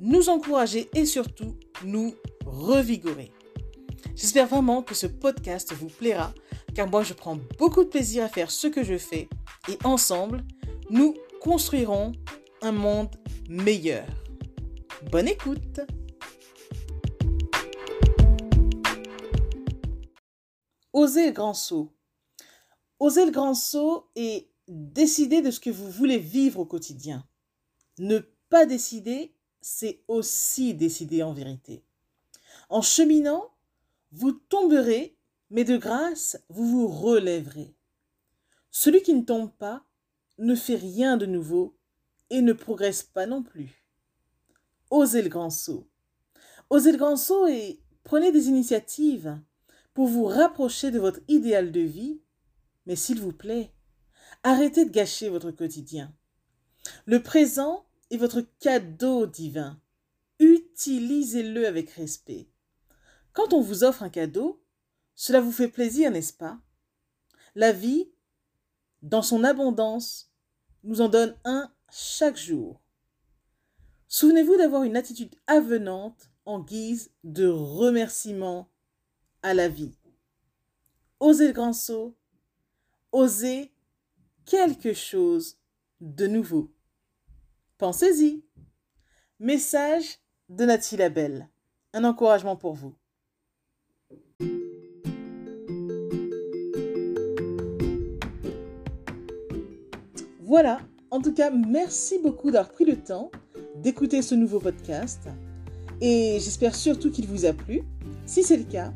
nous encourager et surtout nous revigorer. J'espère vraiment que ce podcast vous plaira car moi je prends beaucoup de plaisir à faire ce que je fais et ensemble, nous construirons un monde meilleur. Bonne écoute Osez le grand saut. Osez le grand saut et décider de ce que vous voulez vivre au quotidien. Ne pas décider, c'est aussi décider en vérité. En cheminant, vous tomberez, mais de grâce, vous vous relèverez. Celui qui ne tombe pas ne fait rien de nouveau et ne progresse pas non plus. Osez le grand saut. Osez le grand saut et prenez des initiatives pour vous rapprocher de votre idéal de vie, mais s'il vous plaît, arrêtez de gâcher votre quotidien. Le présent est votre cadeau divin. Utilisez-le avec respect. Quand on vous offre un cadeau, cela vous fait plaisir, n'est-ce pas? La vie, dans son abondance, nous en donne un chaque jour. Souvenez-vous d'avoir une attitude avenante en guise de remerciement à la vie. Osez le grand saut, osez quelque chose de nouveau. Pensez-y. Message de Nathalie Labelle. Un encouragement pour vous. Voilà, en tout cas, merci beaucoup d'avoir pris le temps d'écouter ce nouveau podcast et j'espère surtout qu'il vous a plu. Si c'est le cas,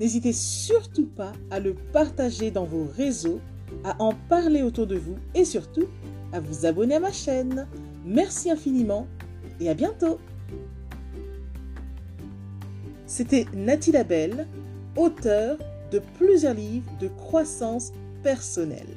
n'hésitez surtout pas à le partager dans vos réseaux, à en parler autour de vous et surtout à vous abonner à ma chaîne. Merci infiniment et à bientôt. C'était Nathalie Labelle, auteure de plusieurs livres de croissance personnelle.